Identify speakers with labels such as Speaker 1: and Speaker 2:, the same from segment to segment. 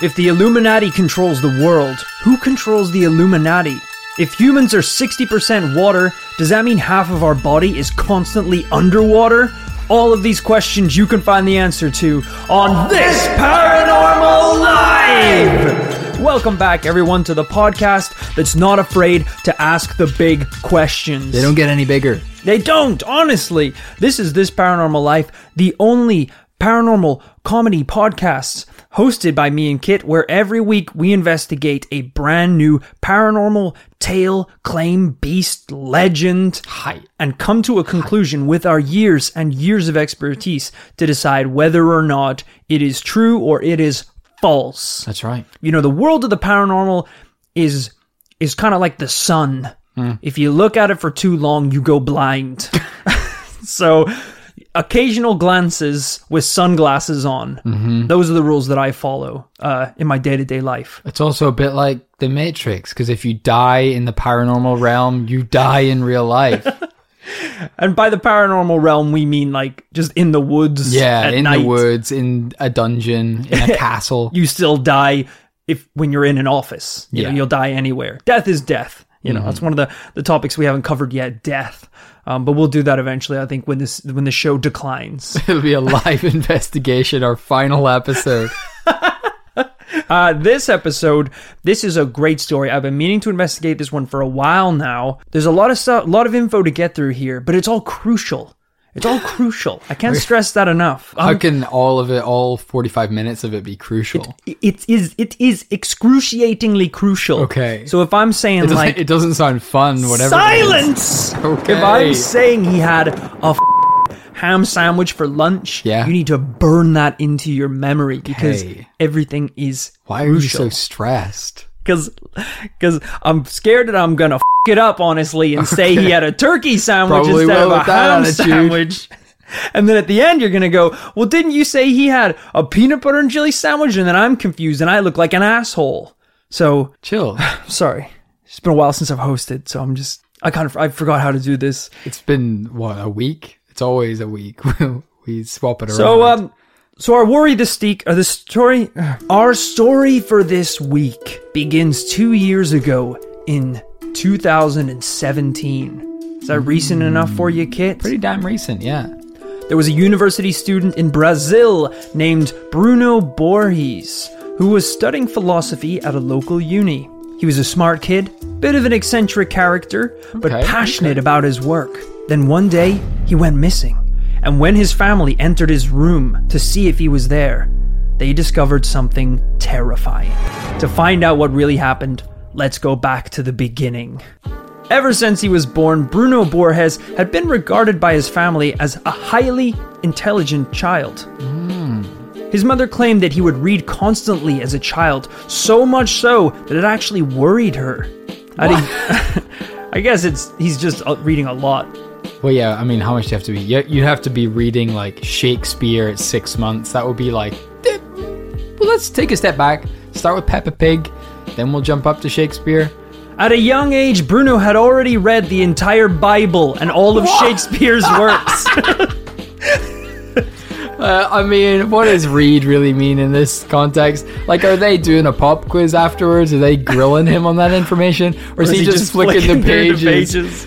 Speaker 1: If the Illuminati controls the world, who controls the Illuminati? If humans are 60% water, does that mean half of our body is constantly underwater? All of these questions you can find the answer to on This Paranormal Life! Welcome back, everyone, to the podcast that's not afraid to ask the big questions.
Speaker 2: They don't get any bigger.
Speaker 1: They don't, honestly. This is This Paranormal Life, the only paranormal comedy podcasts hosted by me and Kit, where every week we investigate a brand new paranormal tale, claim, beast, legend,
Speaker 2: Hi.
Speaker 1: and come to a conclusion with our years and years of expertise to decide whether or not it is true or it is false
Speaker 2: That's right.
Speaker 1: you know the world of the paranormal is is kind of like the sun hmm. if you look at it for too long you go blind so occasional glances with sunglasses on those are the rules that i follow uh, in my day-to-day life
Speaker 2: It's also a bit like The Matrix, because if you die in the paranormal realm, you die in real life.
Speaker 1: and by the paranormal realm we mean like just in the woods
Speaker 2: yeah,
Speaker 1: at
Speaker 2: in
Speaker 1: night.
Speaker 2: the woods, in a dungeon, in a castle.
Speaker 1: you still die if when you're in an office. You know,
Speaker 2: Yeah.
Speaker 1: you'll die anywhere. Death is death. You know, that's one of the, the topics we haven't covered yet. Death, um, but we'll do that eventually. I think when this when the show declines.
Speaker 2: It'll be a live investigation, our final episode.
Speaker 1: Uh, this episode, this is a great story. I've been meaning to investigate this one for a while now. There's a lot of stuff, a lot of info to get through here, but it's all crucial. It's all crucial. I can't stress that enough.
Speaker 2: How
Speaker 1: Um,
Speaker 2: can all of it, all 45 minutes of it be crucial?
Speaker 1: it is it is excruciatingly crucial.
Speaker 2: Okay.
Speaker 1: So if I'm saying
Speaker 2: It
Speaker 1: like
Speaker 2: it doesn't sound fun, whatever. it.
Speaker 1: Silence!
Speaker 2: Okay.
Speaker 1: If I'm saying he had a f- ham sandwich for lunch,
Speaker 2: Yeah.
Speaker 1: you need to burn that into your memory because
Speaker 2: Okay.
Speaker 1: everything is
Speaker 2: Why are you so stressed?
Speaker 1: Because because I'm scared that I'm gonna f- it up honestly and say he had a turkey sandwich
Speaker 2: Probably
Speaker 1: instead of a ham
Speaker 2: attitude.
Speaker 1: sandwich. And then at the end, you're gonna go, "Well, didn't you say he had a peanut butter and jelly sandwich?" And then I'm confused, and I look like an asshole. So
Speaker 2: Chill.
Speaker 1: sorry, it's been a while since I've hosted, so I'm just I kind of I forgot how to do this.
Speaker 2: It's been, what, a week? It's always a week. we swap it around.
Speaker 1: So um so our worry this steak uh, or the story our story for this week begins 2 years ago in 2017. Is that recent enough for you, Kit?
Speaker 2: Pretty damn recent, yeah.
Speaker 1: There was a university student in Brazil named Bruno Borges who was studying philosophy at a local uni. He was a smart kid, bit of an eccentric character, but
Speaker 2: Okay,
Speaker 1: passionate about his work. Then one day, he went missing. And when his family entered his room to see if he was there, they discovered something terrifying. To find out what really happened, let's go back to the beginning. Ever since he was born, Bruno Borges had been regarded by his family as a highly intelligent child. His mother claimed that he would read constantly as a child, so much so that it actually worried her. I, I guess it's he's just uh, reading a lot.
Speaker 2: Well, yeah, I mean, how much do you have to be? You, you have to be reading like Shakespeare at six months. That would be like, eh, well, let's take a step back. Start with Peppa Pig, then we'll jump up to Shakespeare.
Speaker 1: At a young age, Bruno had already read the entire Bible and all of Shakespeare's works.
Speaker 2: Uh, I mean, what does read really mean in this context? Like, are they doing a pop quiz afterwards? Are they grilling him on that information? Or is, he, just, flicking, the
Speaker 1: through
Speaker 2: pages?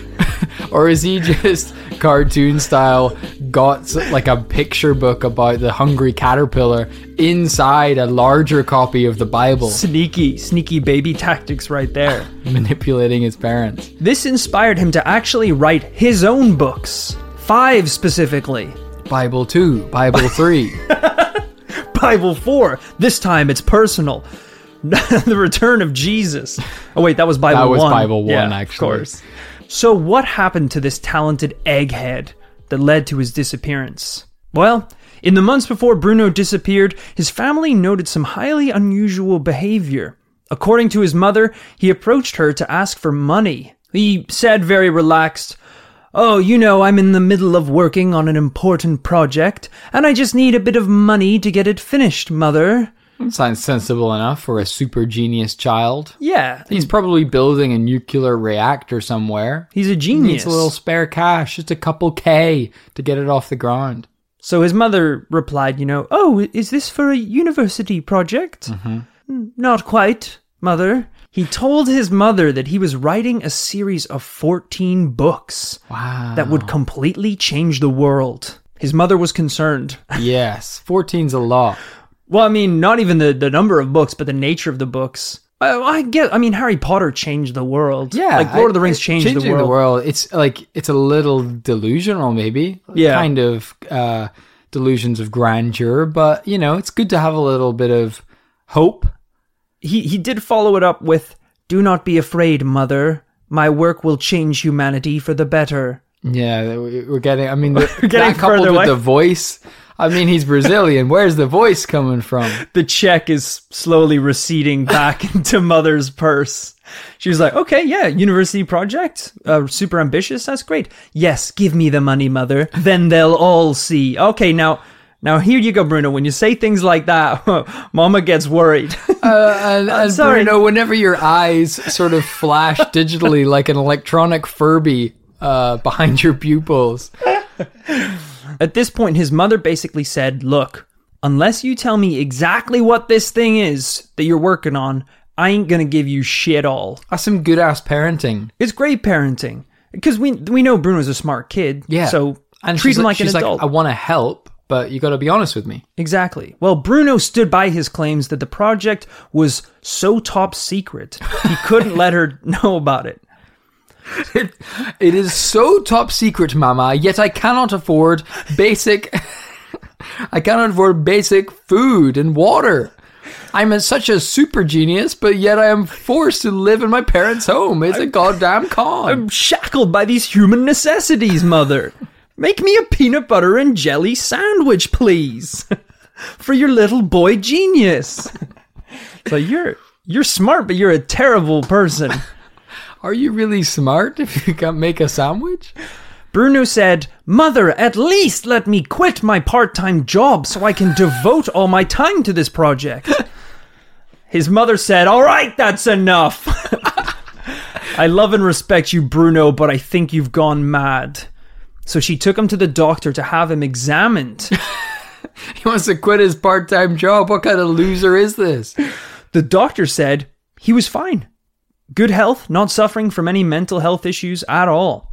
Speaker 2: Or is he just cartoon style got like a picture book about the hungry caterpillar inside a larger copy of the Bible,
Speaker 1: Sneaky, sneaky baby tactics right there.
Speaker 2: manipulating his parents?
Speaker 1: This inspired him to actually write his own books. Five specifically.
Speaker 2: Bible 2, Bible 3.
Speaker 1: Bible 4. This time it's personal. the return of Jesus. Oh wait, that was Bible one.
Speaker 2: That was
Speaker 1: 1.
Speaker 2: Bible 1,
Speaker 1: Yeah,
Speaker 2: actually.
Speaker 1: Of course. So what happened to this talented egghead that led to his disappearance? Well, in the months before Bruno disappeared, his family noted some highly unusual behavior. According to his mother, he approached her to ask for money. He said very relaxed, Oh, you know, I'm in the middle of working on an important project, and I just need a bit of money to get it finished, mother.
Speaker 2: Sounds sensible enough for a super genius child.
Speaker 1: Yeah,
Speaker 2: He's probably building a nuclear reactor somewhere.
Speaker 1: he's a
Speaker 2: He
Speaker 1: genius.
Speaker 2: needs a little spare cash, just a couple K to get it off the ground.
Speaker 1: So his mother replied, you know, oh, is this for a university project? Mm-hmm. Not quite, mother. He told his mother that he was writing a series of 14 books
Speaker 2: Wow.
Speaker 1: that would completely change the world. His mother was concerned.
Speaker 2: Yes, 14's a lot.
Speaker 1: Well, I mean, not even the, the number of books, but the nature of the books. I, I get. I mean, Harry Potter changed the world.
Speaker 2: Yeah,
Speaker 1: like Lord of the
Speaker 2: I-
Speaker 1: Rings changed the
Speaker 2: changing
Speaker 1: world.
Speaker 2: It's like it's a little delusional, maybe.
Speaker 1: Yeah.
Speaker 2: kind of uh, delusions of grandeur, but you know, it's good to have a little bit of hope.
Speaker 1: He he did follow it up with, "Do not be afraid, mother. My work will change humanity for the better."
Speaker 2: Yeah, we- we're getting. I mean, the,
Speaker 1: getting
Speaker 2: that coupled with
Speaker 1: away.
Speaker 2: the voice. I mean, he's Brazilian. Where's the voice coming from?
Speaker 1: The check is slowly receding back into mother's purse. She was like, "Okay, yeah, university project, uh, super ambitious. That's great. Yes, give me the money, mother. Then they'll all see. Okay, now." Now here you go, Bruno. When you say things like that, Mama gets worried.
Speaker 2: Uh, and, and
Speaker 1: sorry.
Speaker 2: Bruno, whenever your eyes sort of flash digitally like an electronic Furby uh, behind your pupils.
Speaker 1: At this point, his mother basically said, Look, unless you tell me exactly what this thing is that you're working on, I ain't gonna give you shit all.
Speaker 2: That's some good ass parenting.
Speaker 1: It's great parenting. Because we we know Bruno's a smart kid.
Speaker 2: Yeah.
Speaker 1: So
Speaker 2: And
Speaker 1: treat
Speaker 2: she's
Speaker 1: him
Speaker 2: like,
Speaker 1: like an adult.
Speaker 2: like, I want to help, but you got to be honest with me.
Speaker 1: exactly. Well, Bruno stood by his claims that the project was so top secret he couldn't let her know about it.
Speaker 2: It is so top secret, Mama. Yet I cannot afford basic. I cannot afford basic food and water. I'm a, such a super genius, but yet I am forced to live in my parents' home. It's a goddamn con.
Speaker 1: I'm shackled by these human necessities, mother. Make me a peanut butter and jelly sandwich, please. For your little boy genius. So you're you're smart, but you're a terrible person.
Speaker 2: Are you really smart if you can make a sandwich?
Speaker 1: Bruno said, Mother, at least let me quit my part time job so I can devote all my time to this project. His mother said, All right, that's enough. I love and respect you, Bruno, but I think you've gone mad. So she took him to the doctor to have him examined.
Speaker 2: He wants to quit his part time job. What kind of loser is this?
Speaker 1: The doctor said he was fine. Good health, not suffering from any mental health issues at all.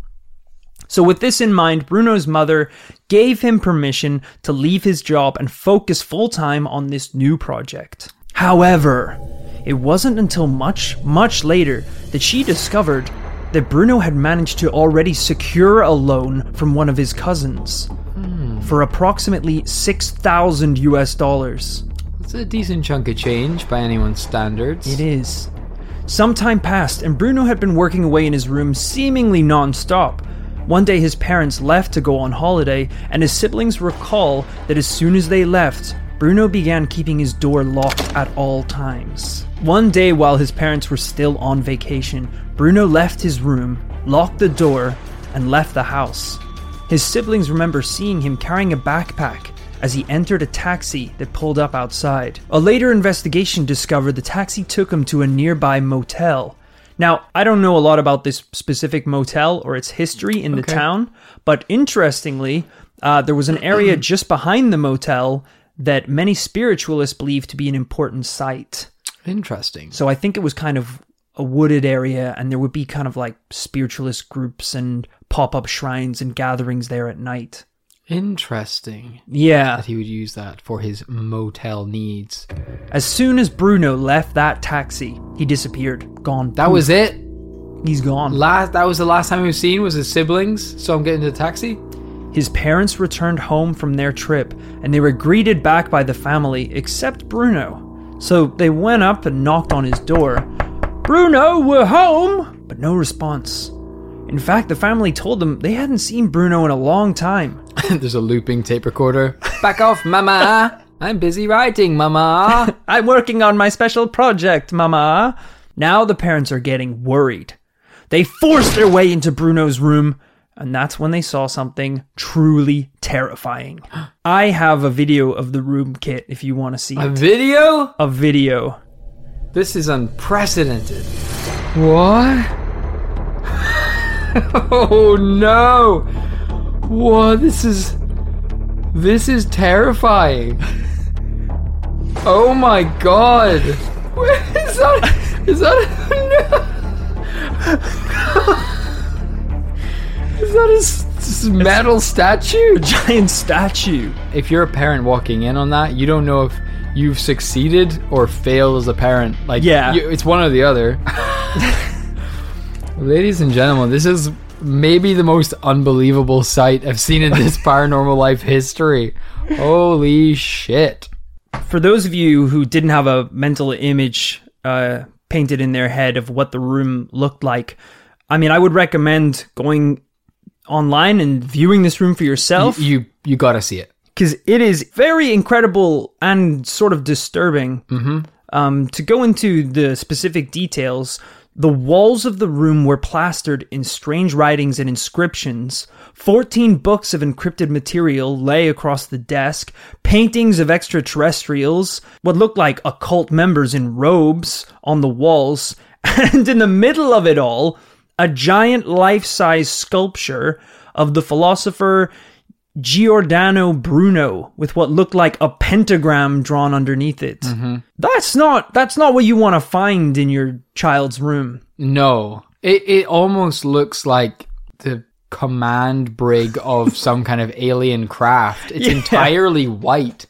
Speaker 1: So, with this in mind, Bruno's mother gave him permission to leave his job and focus full time on this new project. However, it wasn't until much, much later that she discovered that Bruno had managed to already secure a loan from one of his cousins hmm. for approximately 6,000 US dollars.
Speaker 2: It's a decent chunk of change by anyone's standards.
Speaker 1: It is. Some time passed, and Bruno had been working away in his room seemingly non stop. One day, his parents left to go on holiday, and his siblings recall that as soon as they left, Bruno began keeping his door locked at all times. One day, while his parents were still on vacation, Bruno left his room, locked the door, and left the house. His siblings remember seeing him carrying a backpack as he entered a taxi that pulled up outside. A later investigation discovered the taxi took him to a nearby motel. Now, I don't know a lot about this specific motel or its history in the
Speaker 2: Okay.
Speaker 1: town, but interestingly, uh, there was an area just behind the motel that many spiritualists believe to be an important site.
Speaker 2: Interesting.
Speaker 1: So I think it was kind of a wooded area, and there would be kind of like spiritualist groups and pop up shrines and gatherings there at night.
Speaker 2: Interesting
Speaker 1: Yeah.
Speaker 2: that he would use that for his motel needs.
Speaker 1: As soon as Bruno left that taxi, he disappeared. Gone.
Speaker 2: That was it.
Speaker 1: He's gone.
Speaker 2: Last that was the last time we've seen was his siblings. So I'm getting the taxi.
Speaker 1: His parents returned home from their trip, and they were greeted back by the family, except Bruno. So they went up and knocked on his door. Bruno, we're home! But no response. In fact, the family told them they hadn't seen Bruno in a long time.
Speaker 2: There's a looping tape recorder. Back off, mama. I'm busy writing, mama.
Speaker 1: I'm working on my special project, Mama. Now the parents are getting worried. They force their way into Bruno's room, and that's when they saw something truly terrifying. I have a video of the room kit if you want to see
Speaker 2: A
Speaker 1: it.
Speaker 2: video?
Speaker 1: A video.
Speaker 2: This is unprecedented. What? oh no! What? This is. This is terrifying. Oh my god! Is that is that is that a metal statue?
Speaker 1: A giant statue.
Speaker 2: If you're a parent walking in on that, you don't know if you've succeeded or failed as a parent. Like,
Speaker 1: Yeah.
Speaker 2: you, it's one or the other. Ladies and gentlemen, this is maybe the most unbelievable sight I've seen in this paranormal life history. Holy shit!
Speaker 1: For those of you who didn't have a mental image uh, painted in their head of what the room looked like, I mean, I would recommend going online and viewing this room for yourself.
Speaker 2: You you gotta see it.
Speaker 1: because it is very incredible and sort of disturbing. Mm-hmm. Um, to go into the specific details, the walls of the room were plastered in strange writings and inscriptions. Fourteen books of encrypted material lay across the desk, paintings of extraterrestrials, what looked like occult members in robes on the walls, and in the middle of it all, a giant life size sculpture of the philosopher Giordano Bruno with what looked like a pentagram drawn underneath it. That's not that's not what you want to find in your child's room.
Speaker 2: No, it it almost looks like the command brig of some kind of alien craft. It's
Speaker 1: Yeah.
Speaker 2: entirely white.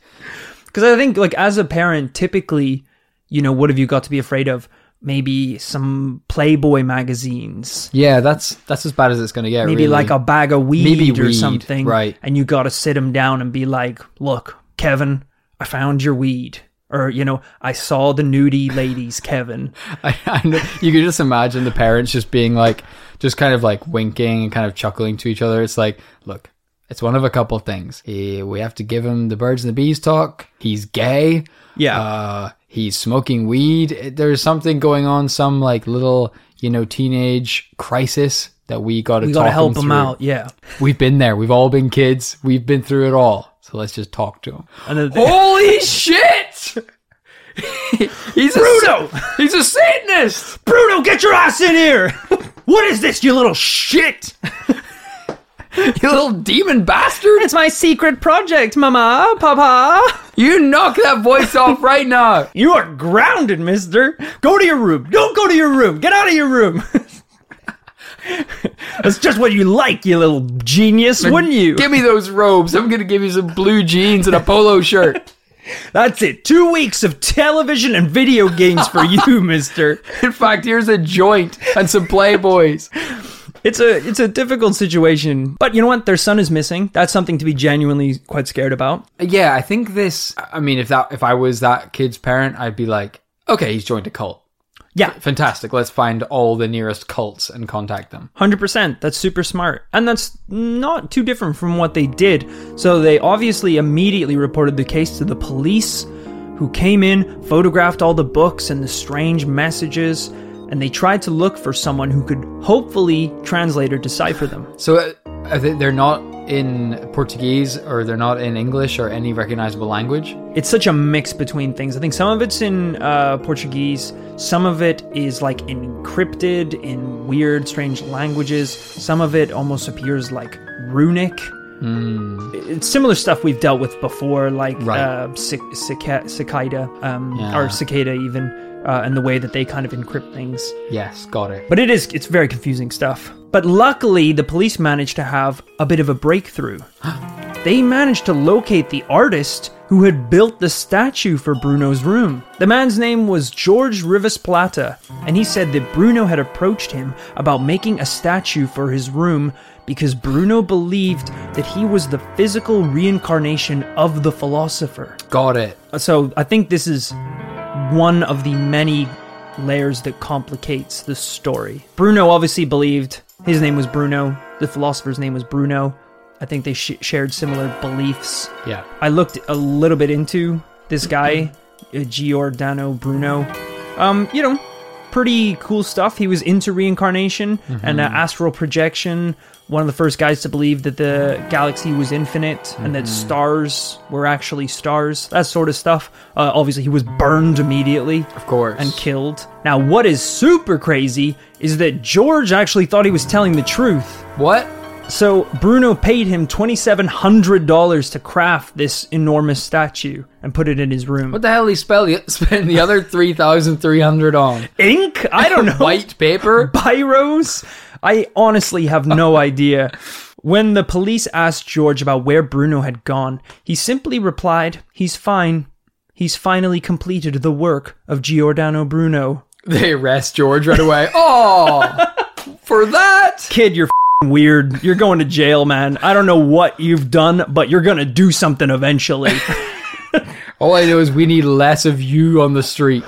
Speaker 1: Because I think like as a parent, typically, you know, what have you got to be afraid of? Maybe some Playboy magazines.
Speaker 2: Yeah, that's that's as bad as it's gonna get.
Speaker 1: Maybe
Speaker 2: really.
Speaker 1: like a bag of weed
Speaker 2: Maybe
Speaker 1: or
Speaker 2: weed,
Speaker 1: something.
Speaker 2: right.
Speaker 1: And you got to sit him down and be like, look, Kevin, I found your weed. Or, you know, I saw the nudie ladies, Kevin.
Speaker 2: I, I know, you can just imagine the parents just being like, just kind of like winking and kind of chuckling to each other. It's like, look, it's one of a couple things. He, we have to give him the birds and the bees talk. He's gay.
Speaker 1: Yeah.
Speaker 2: Uh, he's smoking weed. There's something going on, some like little, you know, teenage crisis that we got to
Speaker 1: we
Speaker 2: talk
Speaker 1: got to help him
Speaker 2: through.
Speaker 1: out. Yeah.
Speaker 2: We've been there. We've all been kids. We've been through it all. So let's just talk to him. Holy shit! he's a
Speaker 1: Bruno!
Speaker 2: He's a Satanist.
Speaker 1: Bruno, get your ass in here! what is this, you little shit?
Speaker 2: You little demon bastard!
Speaker 1: It's my secret project, Mama, Papa.
Speaker 2: You knock that voice off right now.
Speaker 1: You are grounded, mister. Go to your room. Don't go to your room. Get out of your room. That's just what you like, you little genius, wouldn't you?
Speaker 2: Give me those robes. I'm gonna give you some blue jeans and a polo shirt.
Speaker 1: That's it. Two weeks of television and video games for you, mister.
Speaker 2: In fact, here's a joint and some Playboys.
Speaker 1: It's a it's a difficult situation. But you know what? Their son is missing. That's something to be genuinely quite scared about.
Speaker 2: Yeah, I think this. I mean, if that if I was that kid's parent, I'd be like, okay, he's joined a cult.
Speaker 1: Yeah.
Speaker 2: Fantastic. Let's find all the nearest cults and contact them.
Speaker 1: 100%. That's super smart. And that's not too different from what they did. So they obviously immediately reported the case to the police, who came in, photographed all the books and the strange messages, and they tried to look for someone who could hopefully translate or decipher them.
Speaker 2: So uh, they- they're not in Portuguese or they're not in English or any recognizable language.
Speaker 1: It's such a mix between things. I think some of it's in uh, Portuguese, some of it is like encrypted in weird, strange languages, some of it almost appears like runic. It's similar stuff we've dealt with before, like
Speaker 2: Right.
Speaker 1: uh, cic- cica- cicada, um,
Speaker 2: Yeah.
Speaker 1: or cicada even, uh, and the way that they kind of encrypt things.
Speaker 2: Yes, got it.
Speaker 1: But it is it's very confusing stuff. But luckily the police managed to have a bit of a breakthrough. they managed to locate the artist who had built the statue for Bruno's room. The man's name was George Rivas Plata, and he said that Bruno had approached him about making a statue for his room because Bruno believed that he was the physical reincarnation of the philosopher.
Speaker 2: Got it.
Speaker 1: So I think this is one of the many layers that complicates the story. Bruno obviously believed his name was Bruno. The philosopher's name was Bruno. I think they sh- shared similar beliefs.
Speaker 2: Yeah.
Speaker 1: I looked a little bit into this guy, uh, Giordano Bruno. Um, you know, pretty cool stuff. He was into reincarnation and uh, astral projection. One of the first guys to believe that the galaxy was infinite and that stars were actually stars. That sort of stuff. Uh, obviously, he was burned immediately
Speaker 2: Of course.
Speaker 1: and killed. Now, what is super crazy is that George actually thought he was telling the truth.
Speaker 2: what?
Speaker 1: So Bruno paid him $2,700 to craft this enormous statue and put it in his room.
Speaker 2: What the hell he spell the, spend the other 3,300 on?
Speaker 1: Ink? I don't know.
Speaker 2: White paper?
Speaker 1: Biros? I honestly have no idea. When the police asked George about where Bruno had gone, he simply replied, He's fine. He's finally completed the work of Giordano Bruno.
Speaker 2: They arrest George right away. Oh, for that?
Speaker 1: Kid, you're f***ing weird. You're going to jail, man. I don't know what you've done, but you're going to do something eventually.
Speaker 2: All I know is we need less of you on the street.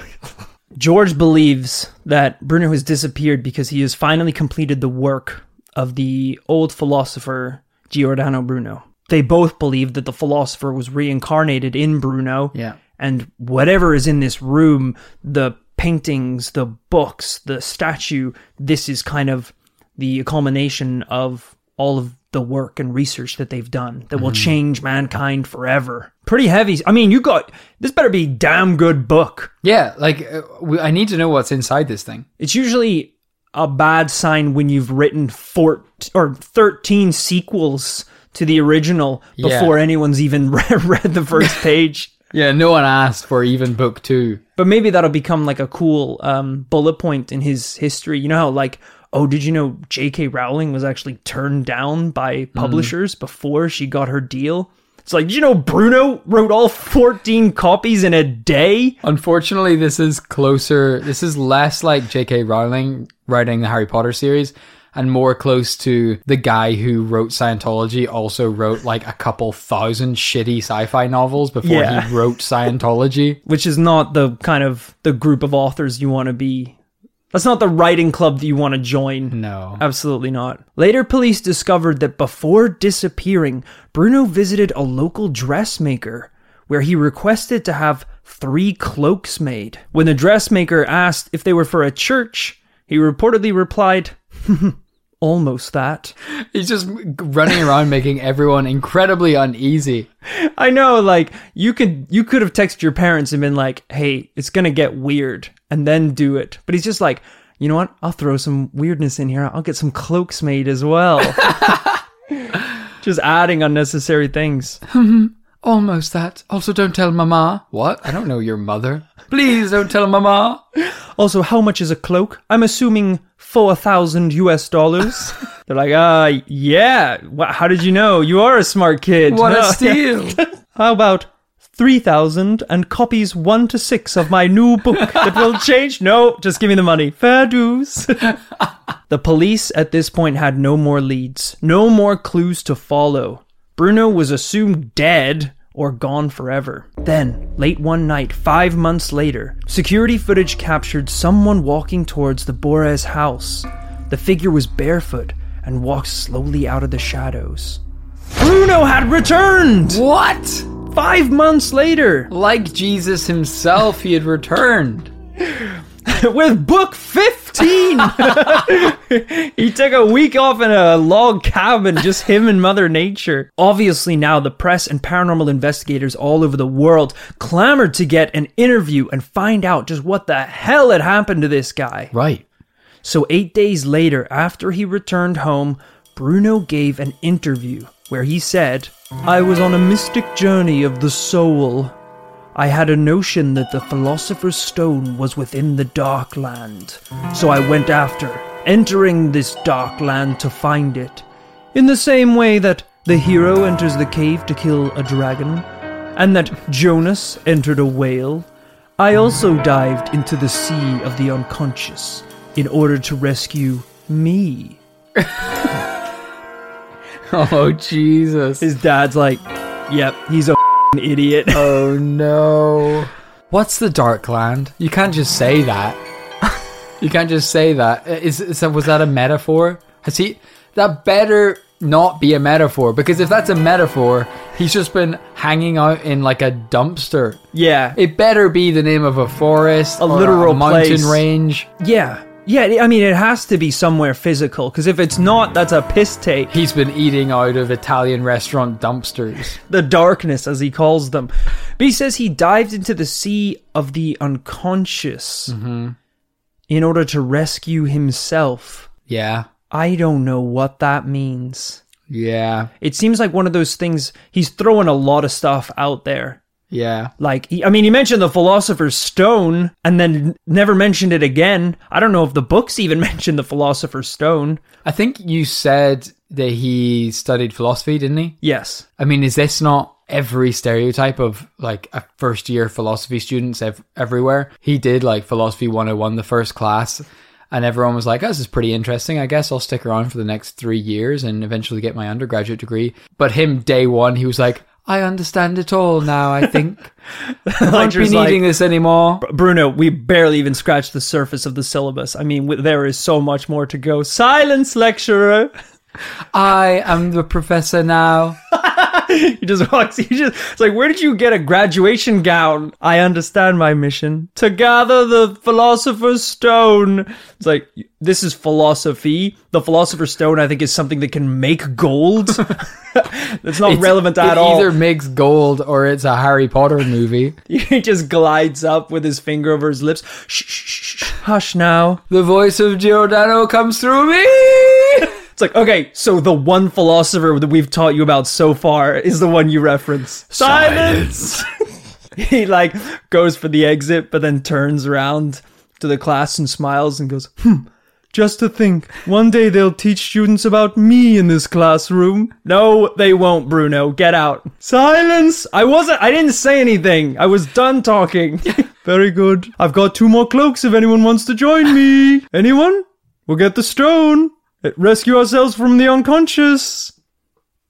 Speaker 1: George believes that Bruno has disappeared because he has finally completed the work of the old philosopher Giordano Bruno. They both believe that the philosopher was reincarnated in Bruno.
Speaker 2: Yeah.
Speaker 1: And whatever is in this room, the paintings, the books, the statue, this is kind of the culmination of all of the work and research that they've done that will change mankind forever. Pretty heavy. I mean, you got this better be a damn good book.
Speaker 2: Yeah, like, uh, I need to know what's inside this thing.
Speaker 1: It's usually a bad sign when you've written four or 13 sequels to the original
Speaker 2: Yeah.
Speaker 1: before anyone's even read, read the first page.
Speaker 2: Yeah, no one asked for even book two.
Speaker 1: But maybe that'll become like a cool um, bullet point in his history. You know how like, oh, did you know J.K. Rowling was actually turned down by hmm. publishers before she got her deal? It's like, did you know Bruno wrote all 14 copies in a day?
Speaker 2: Unfortunately, this is closer. This is less like J.K. Rowling writing the Harry Potter series, and more close to the guy who wrote Scientology. Also wrote like a couple thousand shitty sci-fi novels before
Speaker 1: Yeah.
Speaker 2: he wrote Scientology.
Speaker 1: Which is not the kind of the group of authors you want to be. That's not the writing club that you want to join.
Speaker 2: No,
Speaker 1: Absolutely not. Later, police discovered that before disappearing, Bruno visited a local dressmaker where he requested to have three cloaks made. When the dressmaker asked if they were for a church, he reportedly replied, Almost that.
Speaker 2: he's just running around making everyone incredibly uneasy.
Speaker 1: I know, like you could you could have texted your parents and been like, "Hey, it's gonna get weird," and then do it. But he's just like, you know what? I'll throw some weirdness in here. I'll get some cloaks made as well. just adding unnecessary things.
Speaker 2: Almost that. Also, don't tell Mama. What? I don't know your mother. Please don't tell Mama.
Speaker 1: Also, how much is a cloak? I'm assuming four thousand US dollars. They're like, uh, yeah. How did you know? You are a smart kid.
Speaker 2: What a steal.
Speaker 1: How about 3,000 and copies 1 to 6 of my new book that will change? No, just give me the money. Fair dues. the police at this point had no more leads, no more clues to follow. Bruno was assumed dead or gone forever. Then, late one night, five months later, security footage captured someone walking towards the Borges house. The figure was barefoot and walked slowly out of the shadows. Bruno had returned!
Speaker 2: what?
Speaker 1: Five months later,
Speaker 2: Like Jesus himself, he had returned.
Speaker 1: with book 15! he took a week off in a log cabin, just him and Mother Nature. Obviously, now the press and paranormal investigators all over the world clamored to get an interview and find out just what the hell had happened to this guy.
Speaker 2: Right.
Speaker 1: So, eight days later, after he returned home, Bruno gave an interview where he said, I was on a mystic journey of the soul. I had a notion that the Philosopher's Stone was within the Dark Land, so I went after, entering this Dark Land to find it. In the same way that the hero enters the cave to kill a dragon, and that Jonas entered a whale, I also dived into the sea of the unconscious in order to rescue me.
Speaker 2: Oh, Jesus.
Speaker 1: His dad's like, yep, he's a idiot.
Speaker 2: Oh, no. What's the Dark Land? You can't just say that. you can't just say that. Is, is. Was that a metaphor? Has he. That better not be a metaphor because if that's a metaphor, he's just been hanging out in like a dumpster.
Speaker 1: yeah,
Speaker 2: It better be the name of a forest,
Speaker 1: A
Speaker 2: or
Speaker 1: literal
Speaker 2: a mountain
Speaker 1: place.
Speaker 2: range.
Speaker 1: yeah, yeah. I mean, it has to be somewhere physical because if it's not, that's a piss take.
Speaker 2: He's been eating out of Italian restaurant dumpsters.
Speaker 1: the darkness, as he calls them. But he says he dived into the sea of the unconscious mm-hmm. in order to rescue himself.
Speaker 2: Yeah.
Speaker 1: I don't know what that means.
Speaker 2: Yeah.
Speaker 1: It seems like one of those things, he's throwing a lot of stuff out there.
Speaker 2: Yeah.
Speaker 1: Like, I mean, he mentioned the Philosopher's Stone and then never mentioned it again. I don't know if the books even mentioned the Philosopher's Stone.
Speaker 2: I think you said that he studied philosophy, didn't he?
Speaker 1: Yes.
Speaker 2: I mean, is this not every stereotype of like a first year philosophy students ev- everywhere? He did like philosophy 101 the first class and everyone was like, oh, this is pretty interesting. I guess I'll stick around for the next three years and eventually get my undergraduate degree. But him, day one, he was like, I understand it all now, I think. I won't be needing
Speaker 1: like-
Speaker 2: this anymore.
Speaker 1: Bruno, we barely even scratched the surface of the syllabus. I mean, there is so much more to go. Silence, lecturer.
Speaker 2: I am the professor now.
Speaker 1: he just walks. He just. It's like, where did you get a graduation gown? I understand my mission to gather the philosopher's stone. It's like this is philosophy. The philosopher's stone, I think, is something that can make gold. That's not
Speaker 2: It's-
Speaker 1: relevant at all.
Speaker 2: either makes gold or it's a Harry Potter movie.
Speaker 1: He just glides up with his finger over his lips. Shh, shh, shh. Hush now.
Speaker 2: The voice of Giordano comes through me.
Speaker 1: It's like, okay, so the one philosopher that we've taught you about so far is the one you reference. Silence! he like goes for the exit, but then turns around to the class and smiles and goes, hmm, just to think, one day they'll teach students about me in this classroom. No, they won't, Bruno. Get out. Silence! I wasn't, I didn't say anything. I was done talking. Very good. I've got two more cloaks if anyone wants to join me. Anyone? We'll get the stone. Rescue ourselves from the unconscious.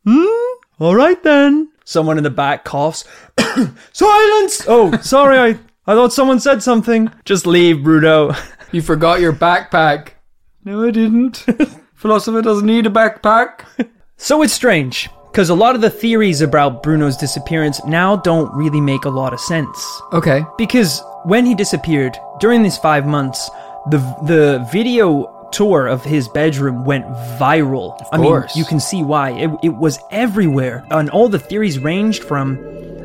Speaker 1: Hmm? All right then. Someone in the back coughs. Silence! Oh, sorry, I, I thought someone said something. Just leave, Bruno.
Speaker 2: You forgot your backpack. No, I didn't. Philosopher doesn't need a backpack.
Speaker 1: So it's strange, because a lot of the theories about Bruno's disappearance now don't really make a lot of sense.
Speaker 2: Okay.
Speaker 1: Because when he disappeared, during these five months, the the video tour of his bedroom went viral. I
Speaker 2: course.
Speaker 1: mean, you can see why. It, it was everywhere. And all the theories ranged from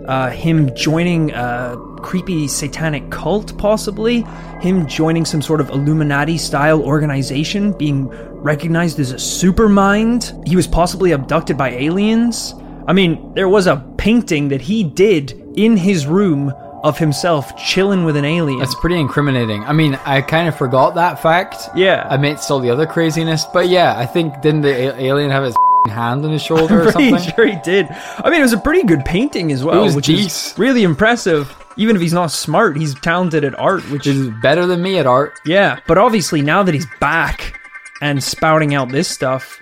Speaker 1: uh, him joining a creepy satanic cult, possibly, him joining some sort of Illuminati style organization, being recognized as a supermind. He was possibly abducted by aliens. I mean, there was a painting that he did in his room of himself chilling with an alien.
Speaker 2: That's pretty incriminating. I mean, I kind of forgot that fact.
Speaker 1: Yeah.
Speaker 2: Amidst all the other craziness. But yeah, I think didn't the a- alien have his hand on his shoulder or something.
Speaker 1: pretty
Speaker 2: something?
Speaker 1: sure he did. I mean, it was a pretty good painting as well,
Speaker 2: It was
Speaker 1: which
Speaker 2: decent.
Speaker 1: is really impressive. Even if he's not smart, he's talented at art, which is
Speaker 2: better than me at art.
Speaker 1: yeah. But obviously, now that he's back and spouting out this stuff,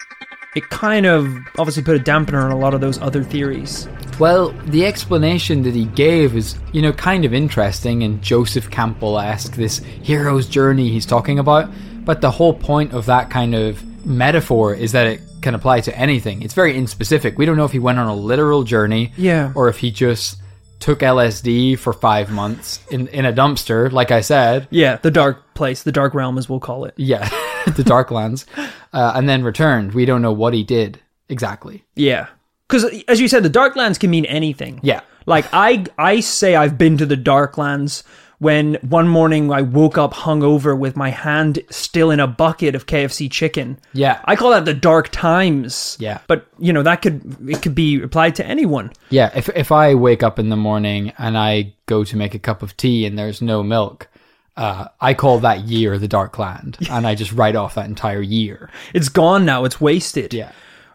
Speaker 1: it kind of obviously put a dampener on a lot of those other theories.
Speaker 2: Well, the explanation that he gave is, you know, kind of interesting and Joseph Campbell-esque, this hero's journey he's talking about. But the whole point of that kind of metaphor is that it can apply to anything. It's very inspecific. We don't know if he went on a literal journey,
Speaker 1: Yeah.
Speaker 2: or if he just took LSD for five months in in a dumpster, like I said.
Speaker 1: Yeah, the dark place, the dark realm, as we'll call it.
Speaker 2: Yeah, the Darklands, uh, and then returned. We don't know what he did exactly.
Speaker 1: Yeah, because as you said, the Darklands can mean anything.
Speaker 2: Yeah.
Speaker 1: Like I, I say I've been to the Darklands when one morning I woke up hungover with my hand still in a bucket of KFC chicken.
Speaker 2: Yeah.
Speaker 1: I call that the dark times.
Speaker 2: Yeah.
Speaker 1: But you know that could it could be applied to anyone.
Speaker 2: Yeah, if if I wake up in the morning and I go to make a cup of tea and there's no milk, uh, I call that year the Dark Land, and I just write off that entire year.
Speaker 1: It's gone now. It's wasted.
Speaker 2: Yeah,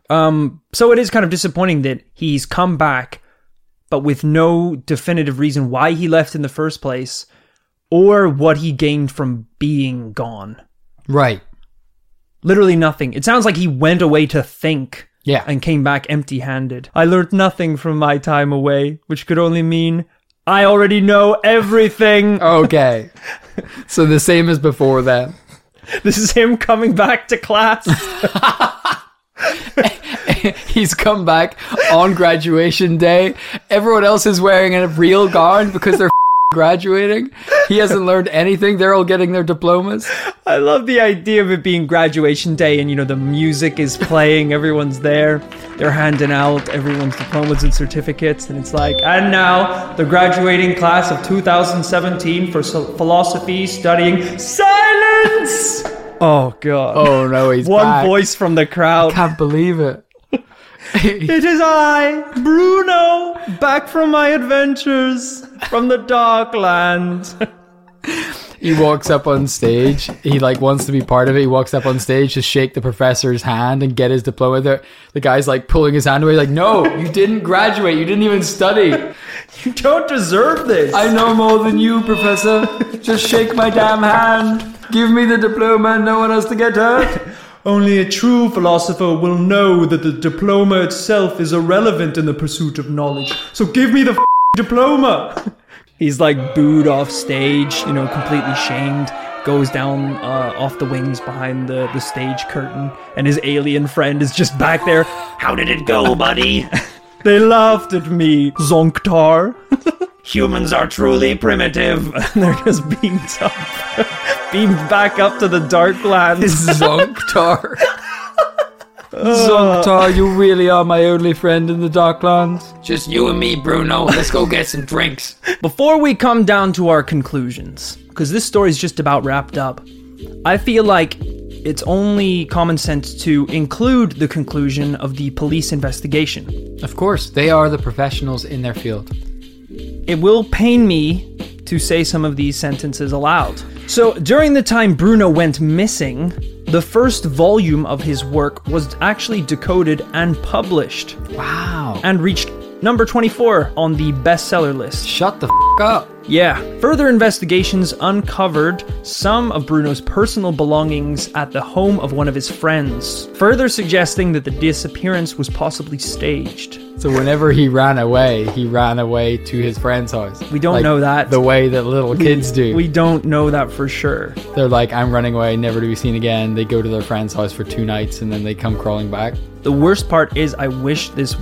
Speaker 1: Um. So it is kind of disappointing that he's come back, but with no definitive reason why he left in the first place, or what he gained from being gone.
Speaker 2: right.
Speaker 1: Literally nothing. It sounds like he went away to think
Speaker 2: Yeah,
Speaker 1: and came back empty handed. I learned nothing from my time away, which could only mean I already know everything.
Speaker 2: okay. so the same as before then.
Speaker 1: This is him coming back to class.
Speaker 2: He's come back on graduation day. Everyone else is wearing a real gown because they're graduating. He hasn't learned anything. They're all getting their diplomas.
Speaker 1: I love the idea of it being graduation day and, you know, the music is playing, everyone's there, they're handing out everyone's diplomas and certificates, and it's like, and now the graduating class of 2017 for philosophy studying silence! Oh, God.
Speaker 2: Oh no, he's
Speaker 1: One
Speaker 2: back.
Speaker 1: voice from the crowd.
Speaker 2: I Can't believe it.
Speaker 1: It is I, Bruno, back from my adventures from the dark land.
Speaker 2: he walks up on stage. He like wants to be part of it. He walks up on stage to shake the professor's hand and get his diploma. The, the guy's like pulling his hand away, like, "No, you didn't graduate. You didn't even study.
Speaker 1: You don't deserve this.
Speaker 2: I know more than you, professor. Just shake my damn hand. Give me the diploma, and no one has to get hurt."
Speaker 1: Only a true philosopher will know that the diploma itself is irrelevant in the pursuit of knowledge. So give me the f- diploma. He's like booed off stage, you know, completely shamed. Goes down uh, off the wings behind the, the stage curtain, and his alien friend is just back there. How did it go, buddy? they laughed at me, Zonktar. Humans are truly primitive. And they're just beamed up, beamed back up to the dark lands.
Speaker 2: Zonktar. Zonktar, you really are my only friend in the Darklands. Just you and me, Bruno. Let's go get some drinks.
Speaker 1: Before we come down to our conclusions, because this story's just about wrapped up, I feel like it's only common sense to include the conclusion of the police investigation.
Speaker 2: Of course, they are the professionals in their field.
Speaker 1: It will pain me to say some of these sentences aloud. So, during the time Bruno went missing, the first volume of his work was actually decoded and published
Speaker 2: Wow.
Speaker 1: and reached number 24 on the bestseller list.
Speaker 2: Shut the f up.
Speaker 1: Yeah. Further investigations uncovered some of Bruno's personal belongings at the home of one of his friends, further suggesting that the disappearance was possibly staged.
Speaker 2: So whenever he ran away, he ran away to his friend's house.
Speaker 1: We don't
Speaker 2: Like,
Speaker 1: know that.
Speaker 2: The way that little kids do.
Speaker 1: We don't know that for sure.
Speaker 2: They're like, I'm running away, never to be seen again. They go to their friend's house for two nights and then they come crawling back.
Speaker 1: The worst part is, I wish this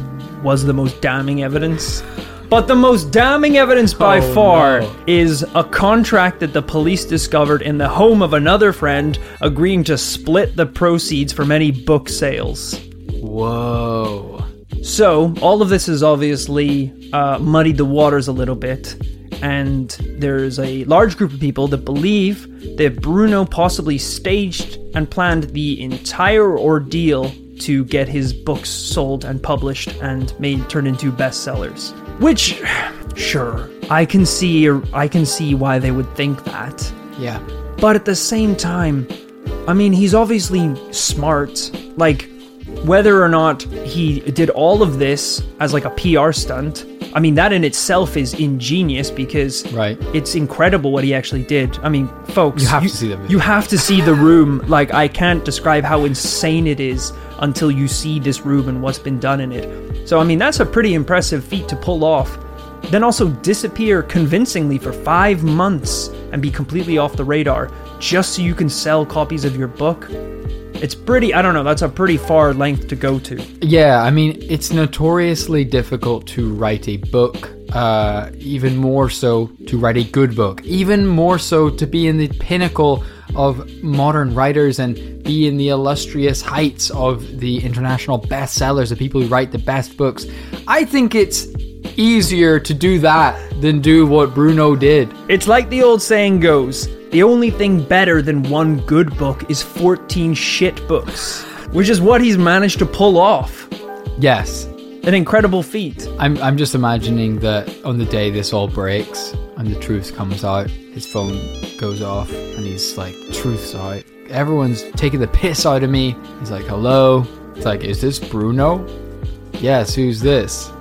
Speaker 1: was the most damning evidence. But the most damning evidence by
Speaker 2: Oh,
Speaker 1: far
Speaker 2: no.
Speaker 1: is a contract that the police discovered in the home of another friend, agreeing to split the proceeds from any book sales.
Speaker 2: Whoa.
Speaker 1: So, all of this has obviously uh, muddied the waters a little bit, and there's a large group of people that believe that Bruno possibly staged and planned the entire ordeal to get his books sold and published and made turned into bestsellers. Which, sure, I can see I can see why they would think that.
Speaker 2: Yeah.
Speaker 1: But at the same time, I mean, he's obviously smart. Like, whether or not he did all of this as like a PR stunt, I mean, that in itself is ingenious because
Speaker 2: Right.
Speaker 1: it's incredible what he actually did. I mean, folks,
Speaker 2: You have to see the.
Speaker 1: You have to see the room. Like, I can't describe how insane it is until you see this room and what's been done in it. So, I mean, that's a pretty impressive feat to pull off. Then also disappear convincingly for five months and be completely off the radar just so you can sell copies of your book. It's pretty, I don't know, that's a pretty far length to go to.
Speaker 2: Yeah, I mean, it's notoriously difficult to write a book, uh, even more so to write a good book, even more so to be in the pinnacle of modern writers and be in the illustrious heights of the international bestsellers, the people who write the best books. I think it's easier to do that than do what Bruno did.
Speaker 1: It's like the old saying goes the only thing better than one good book is 14 shit books, which is what he's managed to pull off.
Speaker 2: Yes,
Speaker 1: An incredible feat.
Speaker 2: I'm, I'm just imagining that on the day this all breaks and the truth comes out, his phone goes off and he's like, Truth's out. Everyone's taking the piss out of me. He's like, Hello? It's like, Is this Bruno? Yes, who's this?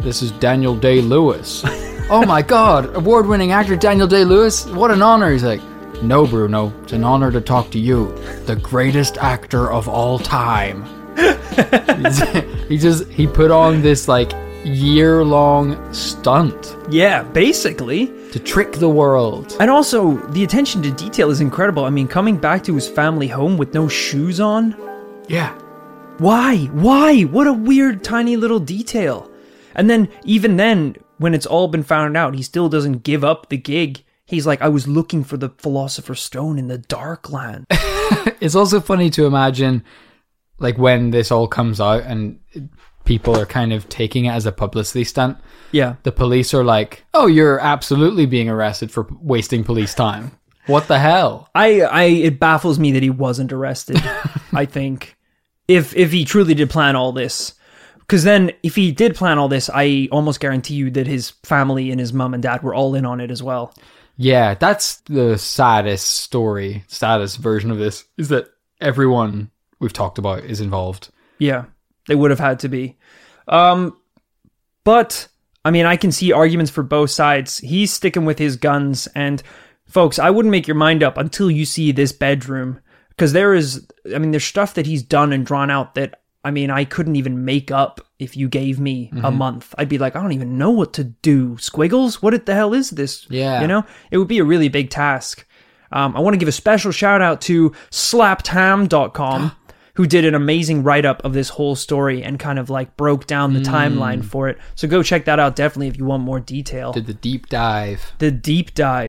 Speaker 2: This is Daniel Day Lewis. oh my god, award winning actor Daniel Day Lewis? What an honor. He's like, No, Bruno, it's an honor to talk to you, the greatest actor of all time. he just he put on this like year long stunt
Speaker 1: Yeah, basically.
Speaker 2: to trick the world.
Speaker 1: And also, the attention to detail is incredible. I mean, coming back to his family home with no shoes on.
Speaker 2: Yeah.
Speaker 1: Why? Why? What a weird, tiny little detail. And then, even then, when it's all been found out, he still doesn't give up the gig. He's like, I was looking for the Philosopher's Stone in the Dark Land.
Speaker 2: It's also funny to imagine like when this all comes out and people are kind of taking it as a publicity stunt.
Speaker 1: yeah.
Speaker 2: The police are like, "Oh, you're absolutely being arrested for wasting police time." What the hell?
Speaker 1: I, I, it baffles me that he wasn't arrested. I think if if he truly did plan all this, Because then, if he did plan all this, I almost guarantee you that his family and his mom and dad were all in on it as well.
Speaker 2: Yeah, that's the saddest story, saddest version of this is that everyone we've talked about is involved.
Speaker 1: Yeah, they would have had to be. Um, but I mean, I can see arguments for both sides. He's sticking with his guns, and folks, I wouldn't make your mind up until you see this bedroom because there is, I mean, there's stuff that he's done and drawn out that I mean, I couldn't even make up if you gave me a month. I'd be like, I don't even know what to do. Squiggles, what the hell is this?
Speaker 2: Yeah.
Speaker 1: you know, it would be a really big task. Um, I want to give a special shout out to slappedham.com who did an amazing write up of this whole story and kind of like broke down the timeline for it. So go check that out definitely if you want more detail.
Speaker 2: Did the deep dive.
Speaker 1: The deep dive.